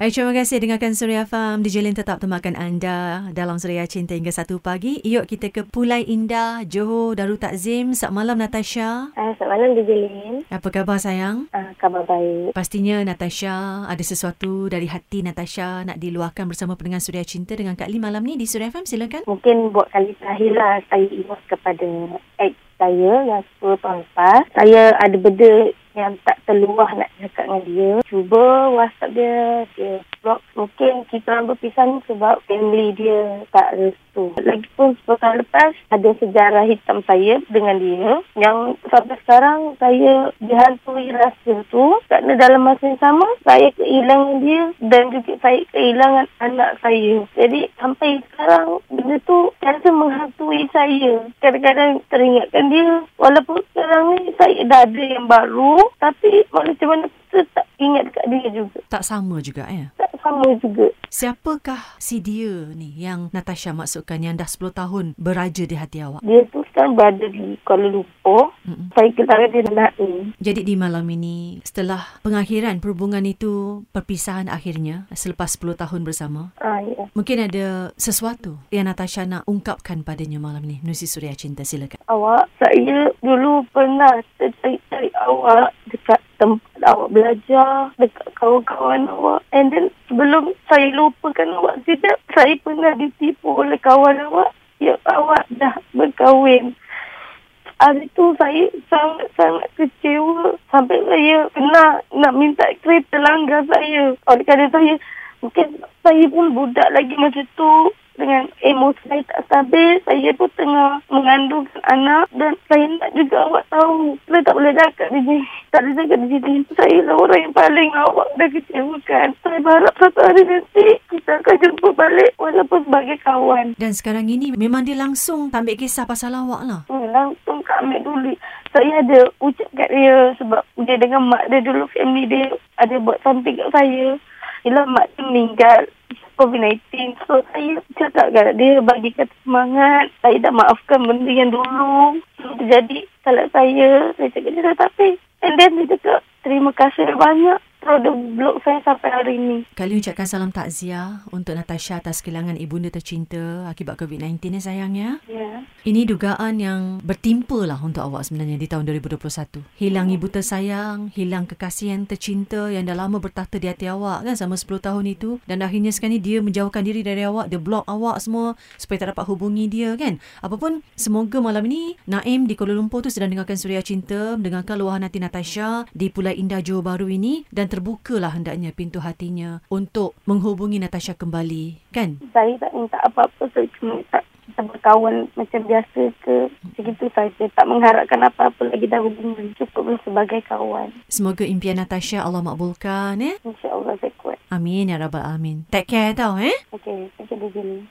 Hai, terima kasih dengarkan Suria Farm. DJ tetap temakan anda dalam Suria Cinta hingga satu pagi. Yuk kita ke Pulai Indah, Johor, Darul Takzim. Selamat malam Natasha. Uh, selamat malam DJ. Apa khabar sayang? Uh, khabar baik. Pastinya Natasha ada sesuatu dari hati Natasha nak diluahkan bersama pendengar Suria Cinta dengan Kak Lim malam ni di Suria FM. Silakan. Mungkin buat kali terakhir lah saya ingat kepada ex saya yang 10 tahun lepas. Saya ada benda yang tak terluah nak cakap dengan dia. Cuba WhatsApp dia, dia. Mungkin kita orang berpisah ni sebab family dia tak restu. Lagipun 10 tahun lepas, ada sejarah hitam saya dengan dia. Yang sampai sekarang, saya dihantui rasa tu. Kerana dalam masa yang sama, saya kehilangan dia dan juga saya kehilangan anak saya. Jadi sampai sekarang, benda tu rasa menghantui saya. Kadang-kadang teringatkan dia. Walaupun sekarang ni saya dah ada yang baru, tapi macam mana kita tak ingat dekat dia juga. Tak sama juga ya? Tak sama juga. Siapakah si dia ni yang Natasha maksudkan yang dah 10 tahun beraja di hati awak? Dia tu sekarang berada di Kuala Lumpur. Mm-mm. Saya kenal dia Naim. Jadi di malam ini, setelah pengakhiran perhubungan itu, perpisahan akhirnya selepas 10 tahun bersama, ah, ya. mungkin ada sesuatu yang Natasha nak ungkapkan padanya malam ni. Nusi Surya Cinta, silakan. Awak, saya dulu pernah cari-cari awak dekat tempat awak belajar, dekat kawan-kawan awak. And then sebelum saya lupakan awak tidak, saya pernah ditipu oleh kawan awak. Ya, awak dah berkahwin. Hari tu saya sangat-sangat kecewa. Sampai saya pernah nak minta kereta langgar saya. Oleh kerana saya, mungkin saya pun budak lagi masa tu dengan emosi saya tak stabil. Saya pun tengah mengandungkan anak dan saya nak juga awak tahu. Saya tak boleh cakap di sini. Tak boleh cakap di sini. Saya lah orang yang paling awak dah kecewakan. Saya berharap satu hari nanti kita akan jumpa balik walaupun sebagai kawan. Dan sekarang ini memang dia langsung tak ambil kisah pasal awak lah. Hmm, langsung kak ambil dulu. Saya ada ucap kat dia sebab dia dengan mak dia dulu family dia ada buat samping kat saya. Ialah mak dia meninggal COVID-19. So, saya cakap kat dia bagi kata semangat. Saya dah maafkan benda yang dulu. Jadi, kalau saya, saya cakap dia tapi. And then dia cakap, terima kasih banyak. Dia blok saya sampai hari ini. Kali ucapkan salam takziah untuk Natasha atas kehilangan ibunda tercinta akibat COVID-19 ya sayang ya. Ya. Ini dugaan yang bertimpa lah untuk awak sebenarnya di tahun 2021. Hilang ibu tersayang, hilang kekasih yang tercinta yang dah lama bertahta di hati awak kan selama 10 tahun itu. Dan akhirnya sekarang ni dia menjauhkan diri dari awak, dia block awak semua supaya tak dapat hubungi dia kan. Apapun, semoga malam ini Naim di Kuala Lumpur tu sedang dengarkan Suria Cinta, mendengarkan luahan hati Natasha di Pulai Indah Johor Baru ini dan terbukalah hendaknya pintu hatinya untuk menghubungi Natasha kembali kan. Saya tak minta apa-apa, saya cuma tak kita berkawan macam biasa ke segitu saja. Tak mengharapkan apa-apa lagi dah hubungan. Cukup sebagai kawan. Semoga impian Natasha Allah makbulkan eh. Insyaallah saya kuat. Amin ya rabbal alamin. Take care tau eh. Okey okay, okay,